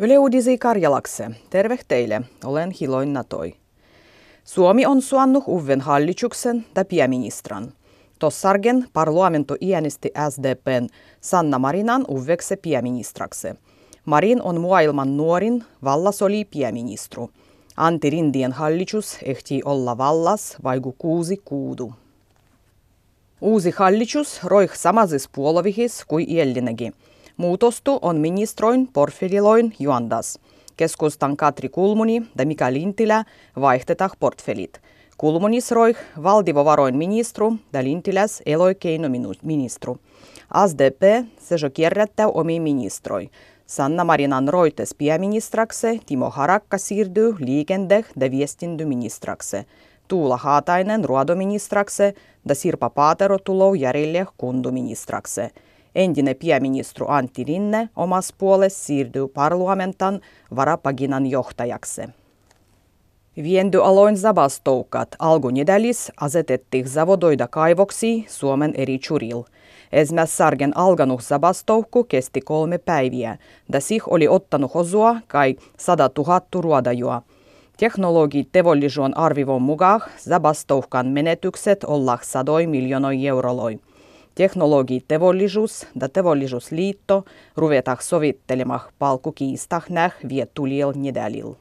Yle Uudisi Karjalakse. Terve teille. Olen Hiloin Natoi. Suomi on suannut uuden hallituksen ja pääministran. Tossargen parlamento iänesti SDPn Sanna Marinan uudeksi pääministraksi. Marin on maailman nuorin vallasoli pääministru. Antti Rindien hallitus ehti olla vallas vaiku kuusi kuudu. Uusi hallitus roih samasissa puolovihis kuin iellinegi – Muutostu on ministroin portfeliloin juondas. Keskustan Katri Kulmuni ja Mika Lintilä vaihtetah portfelit. Kulmunis roih valdivovaroin ministru ja Lintiläs eloikeino ministru. SDP sejo kierrättää omi ministroi. Sanna Marinan roites pääministraksi, Timo Harakka siirtyy liikende- ja viestindyministraksi. Tuula Haatainen ruodoministraksi ja Sirpa Paatero tulou järjelle kunduministraksi. Entinen pääministeri Antti Rinne omassa puolessa siirtyy parlamentan varapaginan johtajaksi. Vientyaloin zabastoukat algunedälis asetettiin zavodoida kaivoksi Suomen eri churil. Ensimmäisargen alganut zabastoukku kesti kolme päiviä, ja sih oli ottanut osua kai 100 000 ruodajua. Teknologi tevollisuuden arvivon mukaan zabastoukan menetykset ollaan sadoi miljoonoi euroloi teknologitevollisuus ja tevollisuusliitto ruvetah sovittelemaan palkkukiistah näh vietuliel nedälil.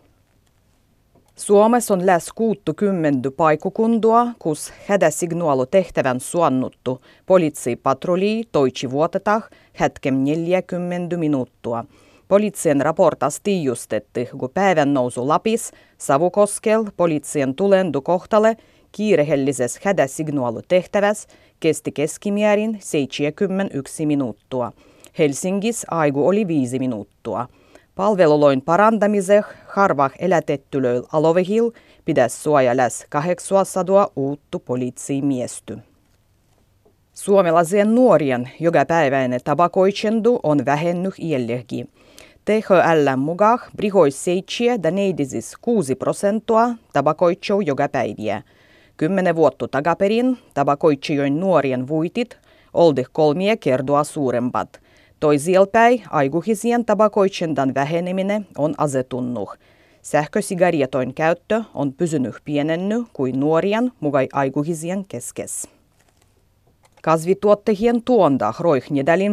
Suomessa on läs 60 paikukundua, kus hädäsignualu tehtävän suonnuttu poliisipatrulli toitsi vuotetah hetkem 40 minuuttua. Poliisien raportas tiijustetti, kun päivän nousu Lapis, Savukoskel, poliisien tulendu kohtalle kiirehellisessä hädäsignualutehtävässä kesti keskimäärin 71 minuuttua. Helsingissä aigu oli 5 minuuttua. Palveluloin parantamiseh harvah elätettylöil alovehil pitäisi suojaläs 800 uuttu poliitsimiestu. Suomalaisien nuorien jokapäiväinen tabakoitsendu on vähennyt iällehki. THL mukaan brihois 7 ja neidisis 6 prosenttia tabakoitsou joka päiviä. Kymmenen vuotta takaperin tabakoitsijoin nuorien vuitit oldi kolmia kertoa suurempat. Toisielpäin aikuisien tabakoitsendan väheneminen on asetunnut. Sähkösigaretoin käyttö on pysynyt pienenny kuin nuorien mugai aikuisien keskes. Kasvituottajien tuonda roih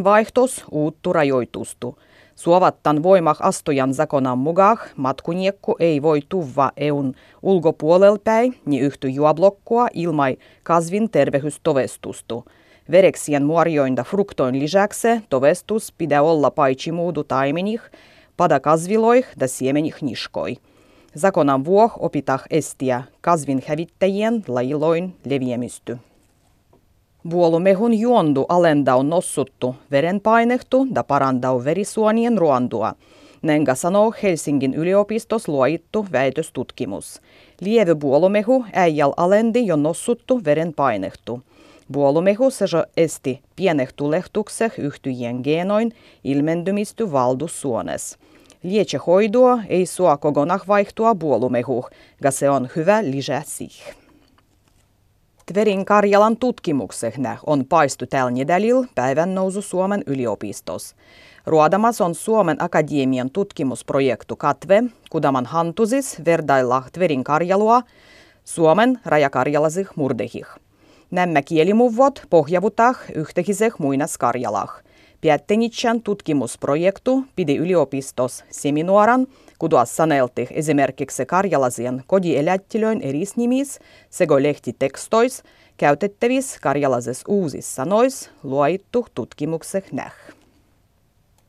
vaihtos uuttu rajoitustu. Suovattan voimah astojan zakonan mukaan matkuniekku ei voi tuva EUn ulkopuolelpäin ni yhty juoblokkua ilmai kasvin tervehystovestustu. Vereksien muorjointa fruktoin lisäksi tovestus pitää olla paitsi muudu taimenih, pada kasviloih da siemenih niskoi. Zakonan vuoh opitah estiä kasvin hävittäjien lajiloin leviämisty. Vuolumehun juondu alendau nossuttu verenpainehtu ja parandau verisuonien ruondua. Nenga sanoo Helsingin yliopistos luoittu väitöstutkimus. Lievy vuolumehu äijäl alendi jo nossuttu verenpainehtu. Vuolumehu sejo esti pienehtulehtukse yhtyjien genoin ilmentymisty valdussuones. hoidua ei sua kogonah vaihtua vuolumehu, se on hyvä lisä sich. Tverin Karjalan tutkimuksehne on paistu tällä nedälil päivän nousu Suomen yliopistos. Ruodamas on Suomen Akademian tutkimusprojektu Katve, kudaman hantusis verdailla Tverin Karjalua Suomen rajakarjalasih murdehih. Nämä kielimuvot pohjavutah yhtehiseh muinas Karjalah. Piettenitsän tutkimusprojektu pidi yliopistos seminuoran, kuduas saneltih esimerkiksi karjalasien kodielättilöin erisnimis sego lehtitekstois käytettävissä karjalases uusis sanois luoittu tutkimukseh näh.